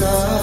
sun.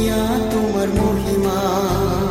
दुनिया तुम्हार महिमा।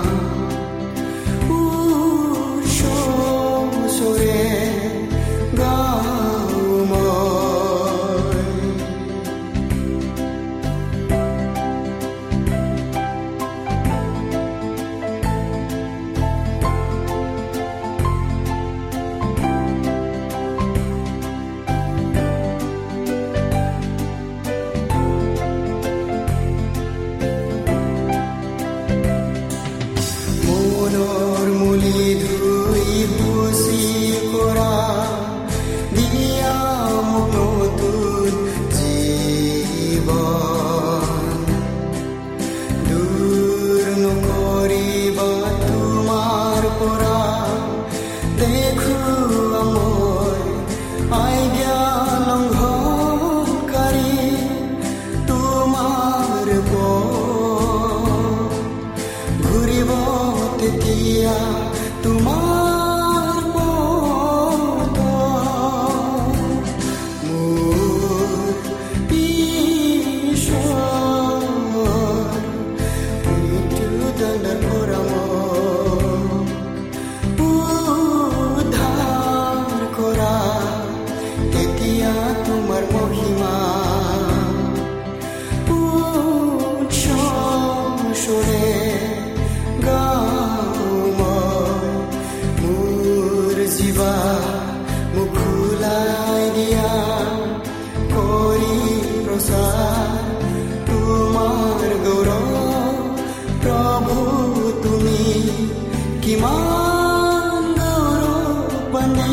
কিমান গৌৰৱানী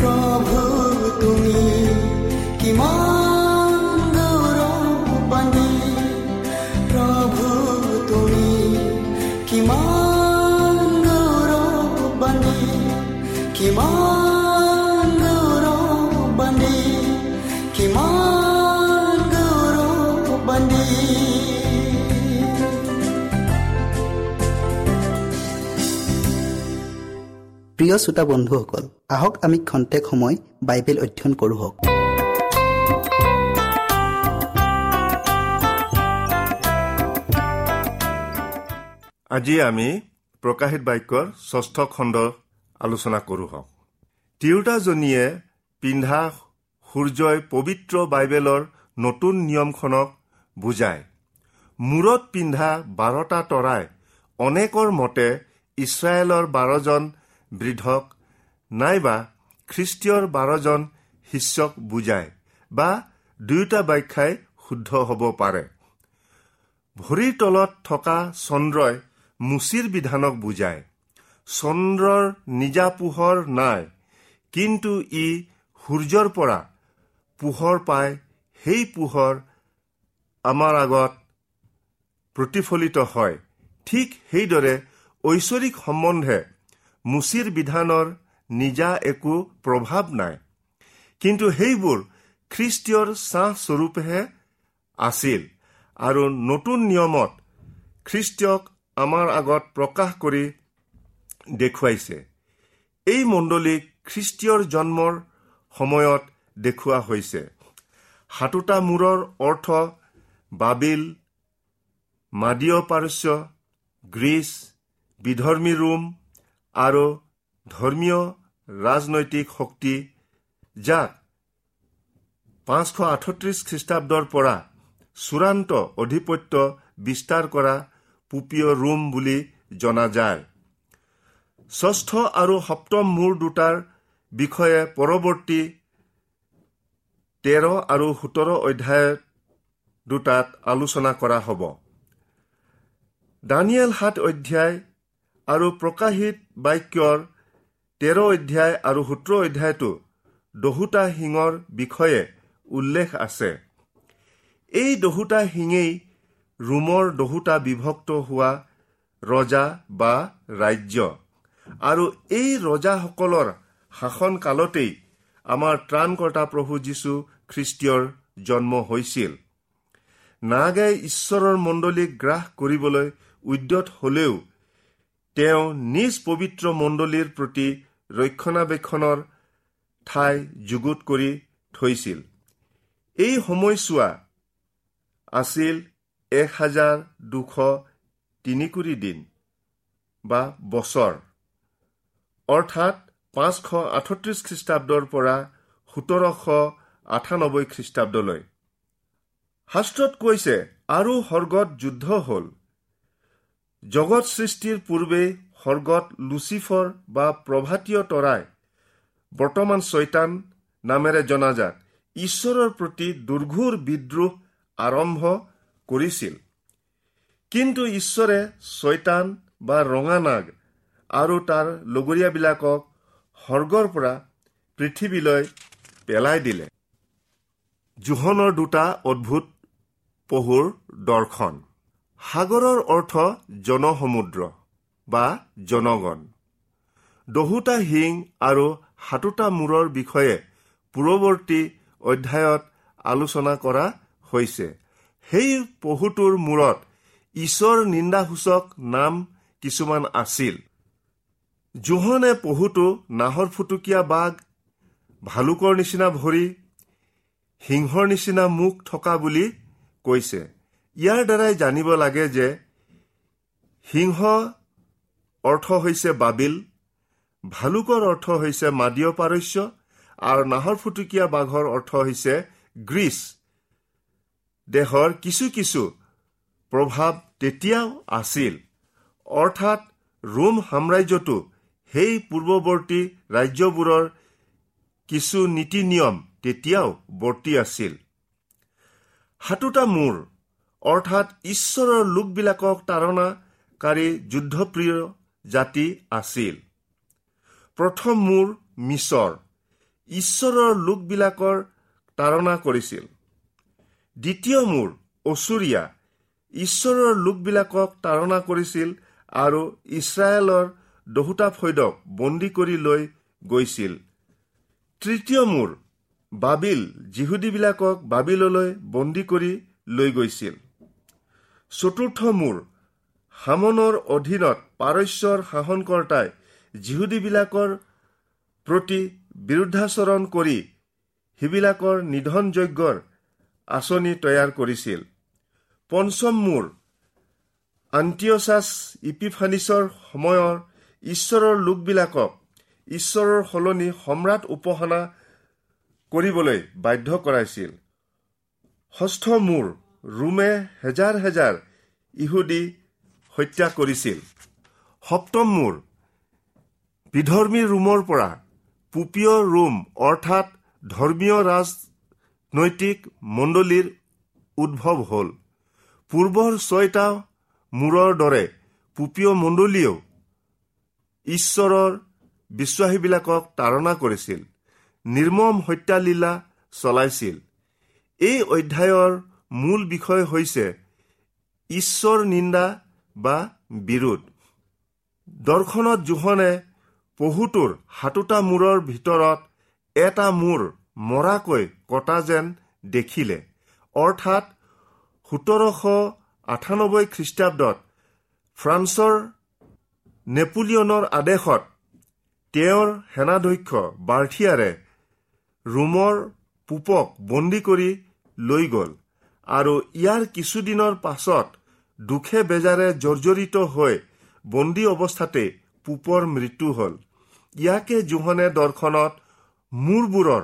প্ৰভু তুমি কিমান প্ৰিয় শ্ৰোতা বন্ধুসকল আহক আমি খন্তেক সময় বাইবেল অধ্যয়ন কৰোঁ হওক। আজি আমি প্ৰকাশিত বাক্যৰ ষষ্ঠ খণ্ড আলোচনা কৰোঁ হওক। তিৰোতাজনীয়ে পিন্ধা সূৰ্যই পবিত্ৰ বাইবেলৰ নতুন নিয়মখনক বুজায়। মূৰত পিন্ধা বাৰটা তৰাই অনেকৰ মতে ইছৰাইলৰ বাৰজন বৃদ্ধক নাইবা খ্ৰীষ্টীয়ৰ বাৰজন শিষ্যক বুজায় বা দুয়োটা ব্যাখ্যাই শুদ্ধ হ'ব পাৰে। ভৰিৰ তলত থকা চন্দ্ৰই মুচিৰ বিধানক বুজায়। চন্দ্ৰৰ নিজা পোহৰ নাই কিন্তু ই সূৰ্যৰ পৰা পোহৰ পায় সেই পোহৰ আমাৰ আগত প্ৰতিফলিত হয়। ঠিক সেইদৰে ঐশ্বৰিক সম্বন্ধে মুচিৰ বিধানৰ নিজা একো প্ৰভাৱ নাই। কিন্তু সেইবোৰ খ্ৰীষ্টীয়ৰ ছাঁ স্বৰূপেহে আছিল আৰু নতুন নিয়মত খ্ৰীষ্টীয়ক আমাৰ আগত প্ৰকাশ কৰি দেখুৱাইছে। এই মণ্ডলীক খ্ৰীষ্টীয়ৰ জন্মৰ সময়ত দেখুওৱা হৈছে। সাতোটা মূৰৰ অৰ্থ বাবিল মাদীয় পাৰস্য গ্ৰীচ বিধৰ্মী ৰোম আৰু ধৰ্মীয় ৰাজনৈতিক শক্তি যাক পাঁচশ আঠত্ৰিশ খ্ৰীষ্টাব্দৰ পৰা চূড়ান্ত অধিপত্য বিস্তাৰ কৰা পুপীয় ৰোম বুলি জনা যায়। ষষ্ঠ আৰু সপ্তম মূৰ দুটাৰ বিষয়ে পৰৱৰ্তী তেৰ আৰু সোতৰ অধ্যায় দুটাত আলোচনা কৰা হ'ব। দানিয়েল সাত অধ্যায় আৰু প্ৰকাশিত বাক্যৰ তেৰ অধ্যায় আৰু সোতৰ অধ্যায়তো দহোটা শিঙৰ বিষয়ে উল্লেখ আছে। এই দহোটা শিঙেই ৰোমৰ দহোটা বিভক্ত হোৱা ৰজা বা ৰাজ্য। আৰু এই ৰজাসকলৰ শাসনকালতেই আমাৰ ত্ৰাণকৰ্তা প্ৰভু যীশু খ্ৰীষ্টীয়ৰ জন্ম হৈছিল। নাগাই ঈশ্বৰৰ মণ্ডলীক গ্ৰাস কৰিবলৈ উদ্যত হলেও তেওঁ নিজ পবিত্ৰ মণ্ডলীৰ প্ৰতি ৰক্ষণাবেক্ষণৰ ঠাই যুগুত কৰি থৈছিল। এই সময়ছোৱা আছিল এক হাজাৰ দুশ তিনিকুৰি দিন বা বছৰ। অৰ্থাৎ পাঁচশ আঠত্ৰিশ খ্ৰীষ্টাব্দৰ পৰা সোতৰশ আঠানব্বৈ খ্ৰীষ্টাব্দলৈ। শাস্ত্ৰত কৈছে আৰু সৰ্গত যুদ্ধ হ'ল। জগত সৃষ্টিৰ পূৰ্বেই সৰ্গত লুচিফৰ বা প্ৰভাতীয় তৰাই বৰ্তমান ছয়তান নামেৰে জনাজাত ঈশ্বৰৰ প্ৰতি দুৰ্ঘুৰ বিদ্ৰোহ আৰম্ভ কৰিছিল। কিন্তু ঈশ্বৰে ছয়তান বা ৰঙা নাগ আৰু তাৰ লগৰীয়াবিলাকক সৰ্গৰ পৰা পৃথিৱীলৈ পেলাই দিলে। জোহনৰ দুটা অদ্ভুত পহুৰ দৰ্শন। সাগৰৰ অৰ্থ জনসমুদ্ৰ বা জনগণ। দহোটা শিং আৰু সাতোটা মূৰৰ বিষয়ে পূৰ্বৱৰ্তী অধ্যায়ত আলোচনা কৰা হৈছে। সেই পহুটোৰ মূৰত ঈশ্বৰ নিন্দাসূচক নাম কিছুমান আছিল। জোহনে পহুটো নাহৰ ফুটুকীয়া বাঘ ভালুকৰ নিচিনা ভৰি সিংহৰ নিচিনা মুখ থকা বুলি কৈছে। ইয়াৰ দ্বাৰাই জানিব লাগে যে সিংহ অৰ্থ হৈছে বাবিল ভালুকৰ অৰ্থ হৈছে মাদীয় পাৰস্য আৰু নাহৰ ফুটুকীয়া বাঘৰ অৰ্থ হৈছে গ্ৰীচ। দেশৰ কিছু কিছু প্ৰভাৱ তেতিয়াও আছিল। অৰ্থাৎ ৰোম সাম্ৰাজ্যটো সেই পূৰ্বৱৰ্তী ৰাজ্যবোৰৰ কিছু নীতি নিয়ম তেতিয়াও বৰ্তি আছিল। সাতোটা মূৰ অৰ্থাৎ ঈশ্বৰৰ লোকবিলাকক তাৰণাকাৰী যুদ্ধপ্ৰিয় জাতি আছিল। প্ৰথম মূৰ মিছৰ। ঈশ্বৰৰ লোকবিলাকৰ তাৰণা কৰিছিল। দ্বিতীয় মূৰ অচুৰীয়া। ঈশ্বৰৰ লোকবিলাকক তাৰণা কৰিছিল আৰু ইছৰাইলৰ দহোটা ফৈদক বন্দী কৰি লৈ গৈছিল। তৃতীয় মূৰ বাবিল। যিহুদীবিলাকক বাবিললৈ বন্দী কৰি লৈ গৈছিল। চতুৰ্থ মূৰ হামনৰ অধীনত পাৰস্যৰ শাসনকৰ্তাই যিহুদীবিলাকৰ প্ৰতি বিৰুদ্ধাচৰণ কৰি সিবিলাকৰ নিধন যজ্ঞৰ আঁচনি তৈয়াৰ কৰিছিল। পঞ্চম মূৰ আন্টিঅচাছ ইপিফানিছৰ সময়ৰ ঈশ্বৰৰ লোকবিলাকক ঈশ্বৰৰ সলনি সম্ৰাট উপাসনা কৰিবলৈ বাধ্য কৰাইছিল। ষষ্ঠ মূৰ ৰোমে হেজাৰ হেজাৰ ইহুদী হত্যা কৰিছিল। সপ্তম মূৰ বিধৰ্মী ৰোমৰ পৰা পুপীয় ৰোম অৰ্থাৎ ধৰ্মীয় ৰাজনৈতিক মণ্ডলীৰ উদ্ভৱ হ'ল। পূৰ্বৰ ছয়টা মূৰৰ দৰে পুপীয় মণ্ডলীয়েও ঈশ্বৰৰ বিশ্বাসীবিলাকক তাৰণা কৰিছিল নিৰ্মম হত্যালীলা চলাইছিল। এই অধ্যায়ৰ মূল বিষয় হৈছে ঈশ্বৰ নিন্দা বা বিৰোধ। দৰ্শনত জোহনে পহুটোৰ সাতোটা মূৰৰ ভিতৰত এটা মূৰ মৰাকৈ কটা যেন দেখিলে। অৰ্থাৎ সোতৰশ আঠানব্বৈ খ্ৰীষ্টাব্দত ফ্ৰান্সৰ নেপোলিয়নৰ আদেশত তেওঁৰ সেনাধ্যক্ষ বাৰ্থিয়াৰে ৰোমৰ পূপক বন্দী কৰি লৈ গ'ল। আৰু ইয়াৰ কিছুদিনৰ পাছত দুখে বেজাৰে জৰ্জৰিত হৈ বন্দী অৱস্থাতে পূপৰ মৃত্যু হ'ল। ইয়াকে জোহনে দৰ্শনত মূৰবোৰৰ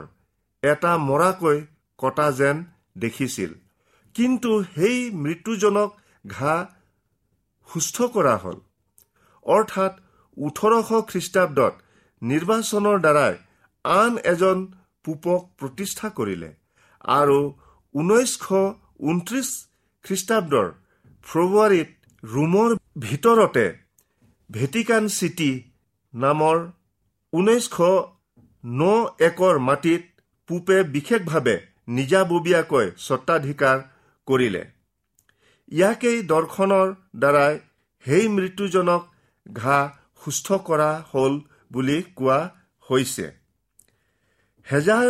এটা মৰাকৈ কটা যেন দেখিছিল। কিন্তু সেই মৃত্যুজনক ঘা সুস্থ কৰা হ'ল। অৰ্থাৎ ওঠৰশ খ্ৰীষ্টাব্দত নিৰ্বাচনৰ দ্বাৰাই আন এজন পূপক প্ৰতিষ্ঠা কৰিলে আৰু ঊনৈছশ ঊনত্ৰিছ খ্ৰীষ্টাব্দৰ ফেব্ৰুৱাৰীত ৰোমৰ ভিতৰতে ভেটিকান চিটি নামৰ ঊনৈছশ ন একৰ মাটিত পূপে বিশেষভাৱে নিজাববীয়াকৈ স্বত্বাধিকাৰ কৰিলে। ইয়াকেই দৰ্শনৰ দ্বাৰাই সেই মৃত্যুজনক ঘা সুস্থ কৰা হ'ল বুলি কোৱা হৈছে। হেজাৰ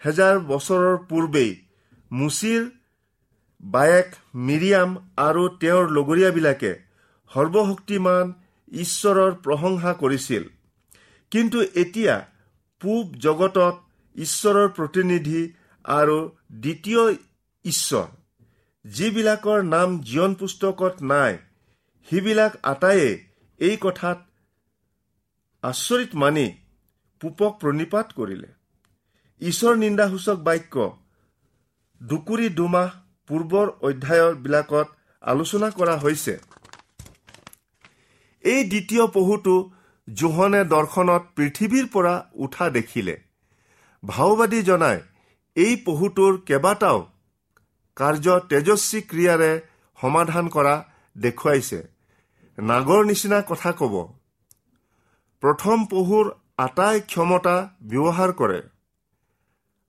হেজাৰ বছৰৰ পূৰ্বেই মুচিৰ বায়েক মিৰিয়াম আৰু তেওঁৰ লগৰীয়াবিলাকে সৰ্বশক্তিমান ঈশ্বৰৰ প্ৰশংসা কৰিছিল। কিন্তু এতিয়া পূব জগতত ঈশ্বৰৰ প্ৰতিনিধি আৰু দ্বিতীয় ঈশ্বৰ যিবিলাকৰ নাম জীৱন পুস্তকত নাই সিবিলাক আটাইয়ে এই কথাত আচৰিত মানি পূপক প্ৰণিপাত কৰিলে। ঈশ্বৰ নিন্দাসূচক বাক্য দুকুৰি দুমাহ পূৰ্বৰ অধ্যায়বিলাকত আলোচনা কৰা হৈছে। এই দ্বিতীয় পহুটো জোহনে দৰ্শনত পৃথিৱীৰ পৰা উঠা দেখিলে। ভাওবাদী জনাই এই পহুটোৰ কেইবাটাও কাৰ্য তেজস্বী ক্ৰিয়াৰে সমাধান কৰা দেখুৱাইছে। নাগৰ নিচিনা কথা ক'ব। প্ৰথম পহুৰ আটাই ক্ষমতা ব্যৱহাৰ কৰে।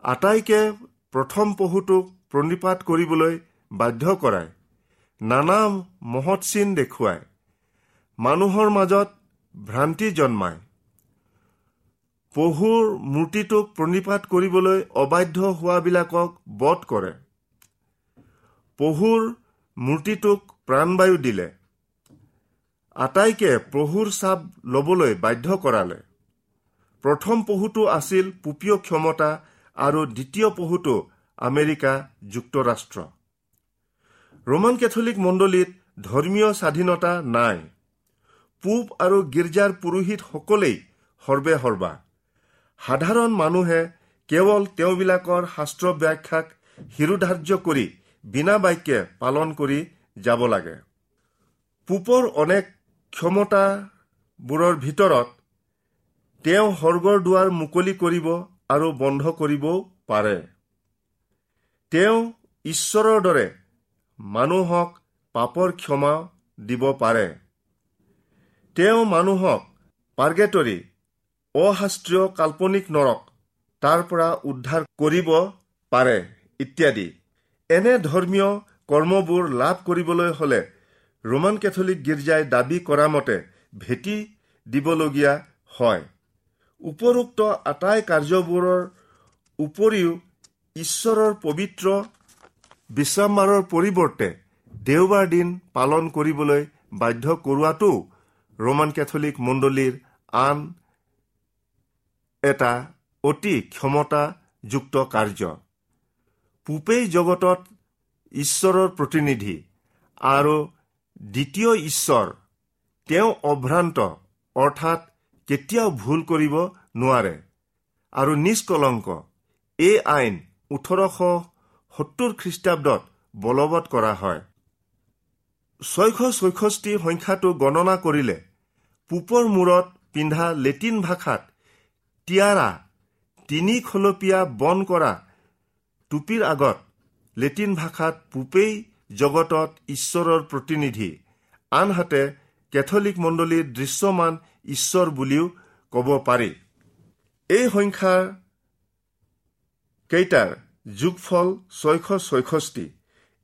আটাইকে প্ৰথম পহুটোক প্ৰণিপাত কৰিবলৈ বাধ্য কৰায়। নানা মহৎ চিন দেখুৱায়। মানুহৰ মাজত ভ্ৰান্তি জন্মায়। পহুৰ মূৰ্তিটোক প্ৰণিপাত কৰিবলৈ অবাধ্য হোৱাবিলাকক বধ কৰে। পহুৰ মূৰ্তিটোক প্ৰাণবায়ু দিলে। আটাইকে প্ৰভুৰ চাপ ল'বলৈ বাধ্য কৰালে। প্ৰথম পহুটো আছিল পুপীয় ক্ষমতা আৰু দ্বিতীয় পহুটো আমেৰিকা যুক্তৰাষ্ট্ৰ। ৰোমান কেথলিক মণ্ডলীত ধৰ্মীয় স্বাধীনতা নাই। পূব আৰু গীৰ্জাৰ পুৰোহিতসকলেই সৰ্বে সৰ্বা। সাধাৰণ মানুহে কেৱল তেওঁবিলাকৰ শাস্ত্ৰ ব্যাখ্যাক শিৰোধাৰ্য কৰি বিনা বাক্যে পালন কৰি যাব লাগে। পূপৰ অনেক ক্ষমতাবোৰৰ ভিতৰত তেওঁ সৰ্গৰ দুৱাৰ মুকলি কৰিব আৰু বন্ধ কৰিবও পাৰে। তেওঁ ঈশ্বৰৰ দৰে মানুহক পাপৰ ক্ষমা দিব পাৰে। তেওঁ মানুহক পাৰ্গেটৰী অশাস্ত্ৰীয় কাল্পনিক নৰক তাৰ পৰা উদ্ধাৰ কৰিব পাৰে ইত্যাদি। এনে ধৰ্মীয় কৰ্মবোৰ লাভ কৰিবলৈ হ'লে ৰোমান কেথলিক গীৰ্জাই দাবী কৰা মতে ভেটি দিবলগীয়া হয়। উপৰোক্ত আটাই কাৰ্যবোৰৰ উপৰিও ঈশ্বৰৰ পবিত্ৰ বিশ্ৰামবাৰৰ পৰিৱৰ্তে দেওবাৰ দিন পালন কৰিবলৈ বাধ্য কৰোৱাটো ৰোমান কেথলিক মণ্ডলীৰ আন এটা অতি ক্ষমতাযুক্ত কাৰ্য। পূপেই জগতত ঈশ্বৰৰ প্ৰতিনিধি আৰু দ্বিতীয় ঈশ্বৰ তেওঁ অভ্ৰান্ত অৰ্থাৎ কেতিয়াও ভুল কৰিব নোৱাৰে। আৰু নিষ্কলংক এই আইন ওঠৰশ সত্তৰ খ্ৰীষ্টাব্দত বলবৎ কৰা হয়। ছয়শ ছয়ষষ্ঠি সংখ্যাটো গণনা কৰিলে পূপৰ মূৰত পিন্ধা লেটিন ভাষাত টিয়াৰা তিনি খলপীয়া বন কৰা টুপিৰ আগত লেটিন ভাষাত পূপেই জগতত ঈশ্বৰৰ প্ৰতিনিধি আনহাতে কেথলিক মণ্ডলীৰ দৃশ্যমান ঈশ্বৰ বুলিও ক'ব পাৰি। এই সংখ্যাৰ কেইটাৰ যোগফল ছয়শ ছয়ষষ্ঠি।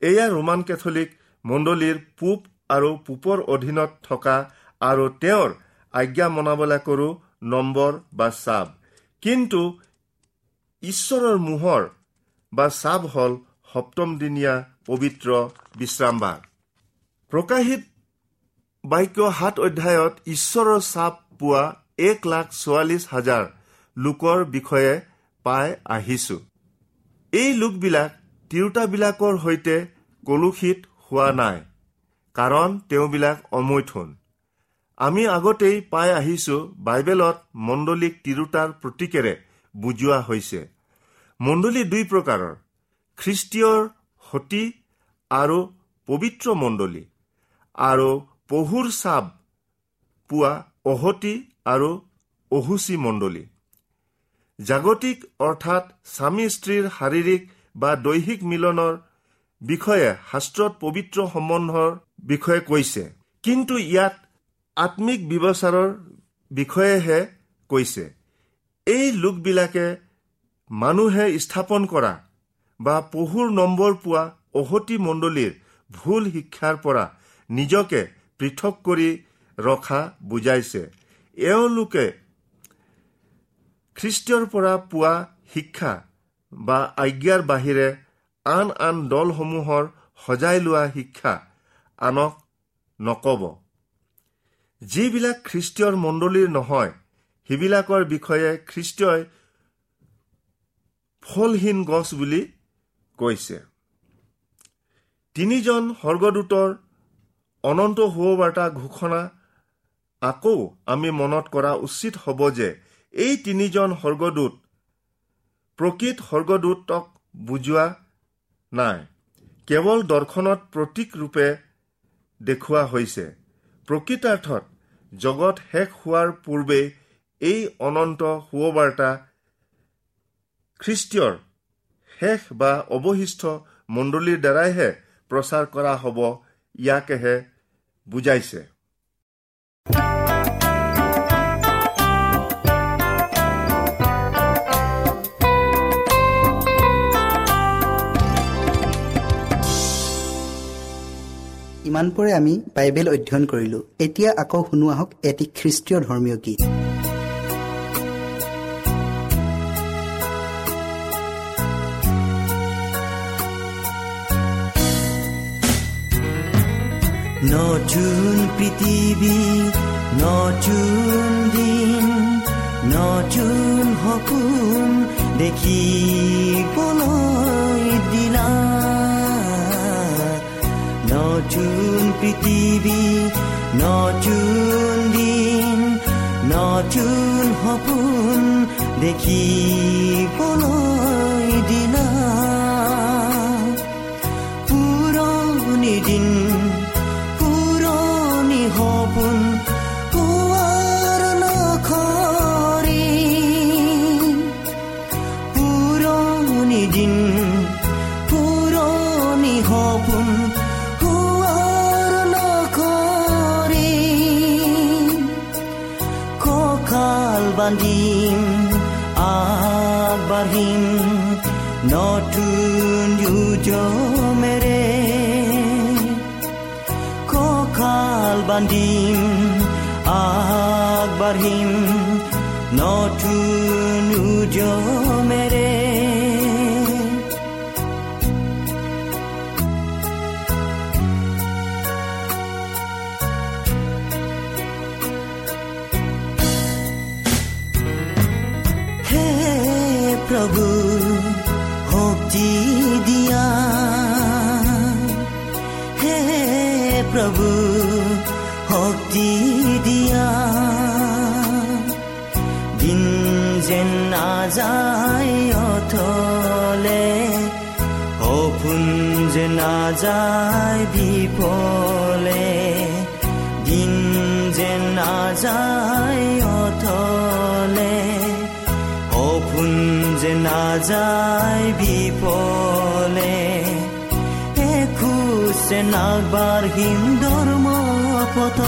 এয়া ৰোমান কেথলিক মণ্ডলীৰ পূব আৰু পূপৰ অধীনত থকা আৰু তেওঁৰ আজ্ঞা মনাবলাকৰো নম্বৰ বা চাব। কিন্তু ঈশ্বৰৰ মোহৰ বা চাব হ'ল সপ্তম দিনীয়া পবিত্ৰ বিশ্ৰামবাৰ। প্ৰকাশিত বাক্য সাত অধ্যায়ত ঈশ্বৰৰ চাপ পোৱা এক লাখ চৌৱাল্লিছ হাজাৰ লোকৰ বিষয়ে পাই আহিছো। এই লোকবিলাক তিৰোতাবিলাকৰ সৈতে কলুষিত হোৱা নাই কাৰণ তেওঁবিলাক অমৈথুন। আমি আগতেই পাই আহিছো বাইবেলত মণ্ডলীক তিৰোতাৰ প্ৰতীকেৰে বুজোৱা হৈছে। মণ্ডলী দুই প্ৰকাৰৰ খ্ৰীষ্টীয়ৰ সতী আৰু পবিত্ৰ মণ্ডলী আৰু পহুৰ চাপ পোৱা অহতি আৰু অহুচি মণ্ডলী। জাগতিক অৰ্থাৎ স্বামী স্ত্ৰীৰ শাৰীৰিক বা দৈহিক মিলনৰ বিষয়ে শাস্ত্ৰত পবিত্ৰ সম্বন্ধৰ বিষয়ে কৈছে। কিন্তু ইয়াত আত্মিক ব্যৱচাৰৰ বিষয়েহে কৈছে। এই লোকবিলাকে মানুহে স্থাপন কৰা বা পহুৰ নম্বৰ পোৱা অহতি মণ্ডলীৰ ভুল শিক্ষাৰ পৰা নিজকে পৃথক কৰি ৰখা বুজাইছে। এওঁলোকে খ্ৰীষ্টীয়ৰ পৰা পোৱা শিক্ষা বা আজ্ঞাৰ বাহিৰে আন আন দলসমূহৰ সজাই লোৱা শিক্ষা আনক নকব। যিবিলাক খ্ৰীষ্টীয়ৰ মণ্ডলীৰ নহয় সেইবিলাকৰ বিষয়ে খ্ৰীষ্টই ফলহীন গছ বুলি কৈছে। তিনিজন স্বৰ্গদূতৰ অনন্ত সুবাৰ্তা ঘোষণা আকৌ আমি মনত কৰা উচিত হ'ব যে এই তিনিজন স্বৰ্গদূত প্ৰকৃত স্বৰ্গদূতক বুজোৱা নাই। কেৱল দৰ্শনত প্ৰতীক ৰূপে দেখুওৱা হৈছে। প্ৰকৃতাৰ্থত জগত শেষ হোৱাৰ পূৰ্বে এই অনন্ত সুবাৰ্তা খ্ৰীষ্টীয়ৰ শেষ বা অৱশিষ্ট মণ্ডলীৰ দ্বাৰাইহে প্ৰচাৰ কৰা হ'ব ইয়াকেহে বুজাইছে। ইমানপৰে আমি বাইবেল অধ্যয়ন কৰিলো। এতিয়া আকৌ শুনো আহক এটি খ্ৰীষ্টীয় ধৰ্মীয় গীত। নতুন পৃথিৱী নতুন দিন নতুন সপোন দেখিবলৈ পৃথিৱী নতুন দিন নতুন সপোন দেখিবলৈ দিনা। পুৰণি দিন নতুন যুজমেৰে কঁকাল বান্ধিম আগবাঢ়িম নতুন উজমেৰে হে প্ৰভু শক্তি দিয়া হে প্ৰভু শক্তি দিয়া দিন যেন নাযায় অথলে সপোন যে নাযায় বিফলে দিন যেন নাযায় অথলে সপোন যে নাযায় এখোজে নাগবাঢ়িম ধৰ্ম পথ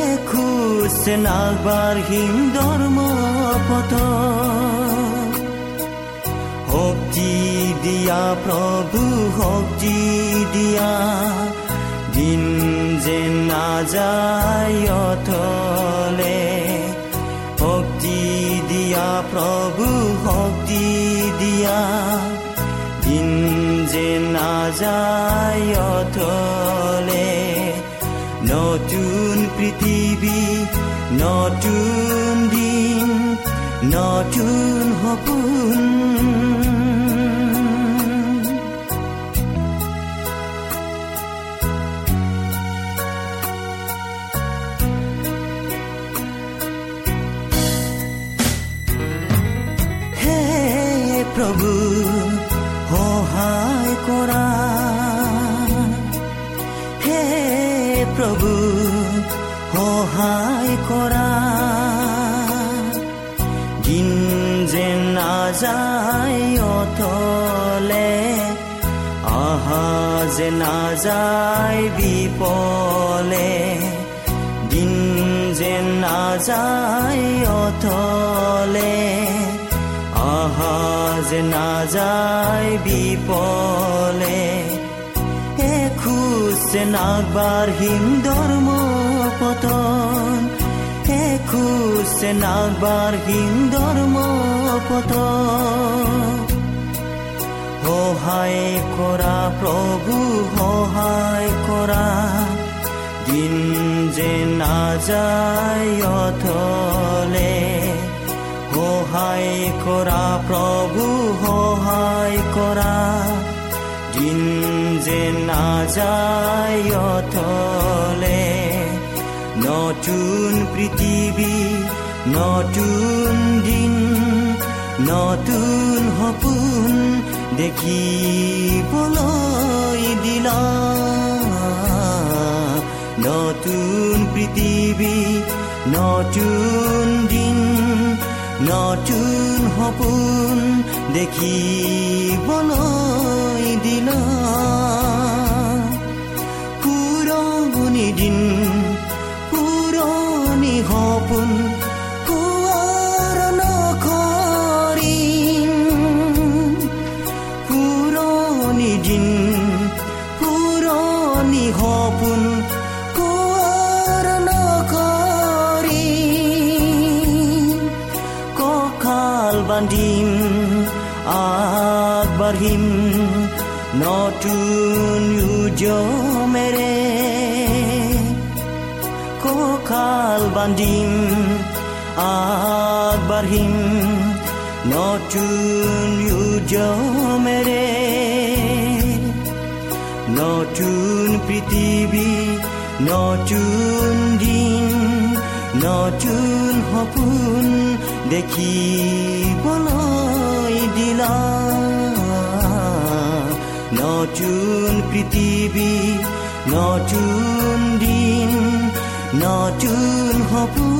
এখোজে নাগবাঢ়িম ধৰ্ম পথ শক্তি দিয়া প্ৰভু শক্তি দিয়া দিন যেন নাযায় অথলে শক্তি দিয়া প্ৰভু শক্তি দিয়া যেন নাযায় অথলে নতুন পৃথিৱী নতুন দিন নতুন সপোন হে হে প্ৰভু সহায় কৰা দিন যেন নাযায় অথলে আহা যে নাযায় বিপলে। দিন যেন নাযায় অথলে আহা যে নাযায় এখোজ যে নাগবাঢ়িম ধৰ্ম পতন। এখোজ যে নাগবাঢ়িম ধৰ্ম পতন। সহায় কৰা প্ৰভু সহায় কৰা দিন যে নাযায় অথলে। সহায় কৰা প্ৰভু যে নাযায় অথলে নতুন পৃথিৱী নতুন দিন নতুন সপোন দেখিবলৈ দিলা নতুন পৃথিৱী নতুন দিন নতুন সপোন দেখিবলৈ দিলা কঁকাল বান্ধিম আগবাঢ়িম নতুন উজমেৰে কঁকাল বান্ধিম আগবাঢ়িম নতুন উজমেৰে নতুন পৃথিৱী নতুন দিন নতুন সপোন দেখিবলৈ দিলা। নতুন পৃথিৱী নতুন দিন নতুন সপোন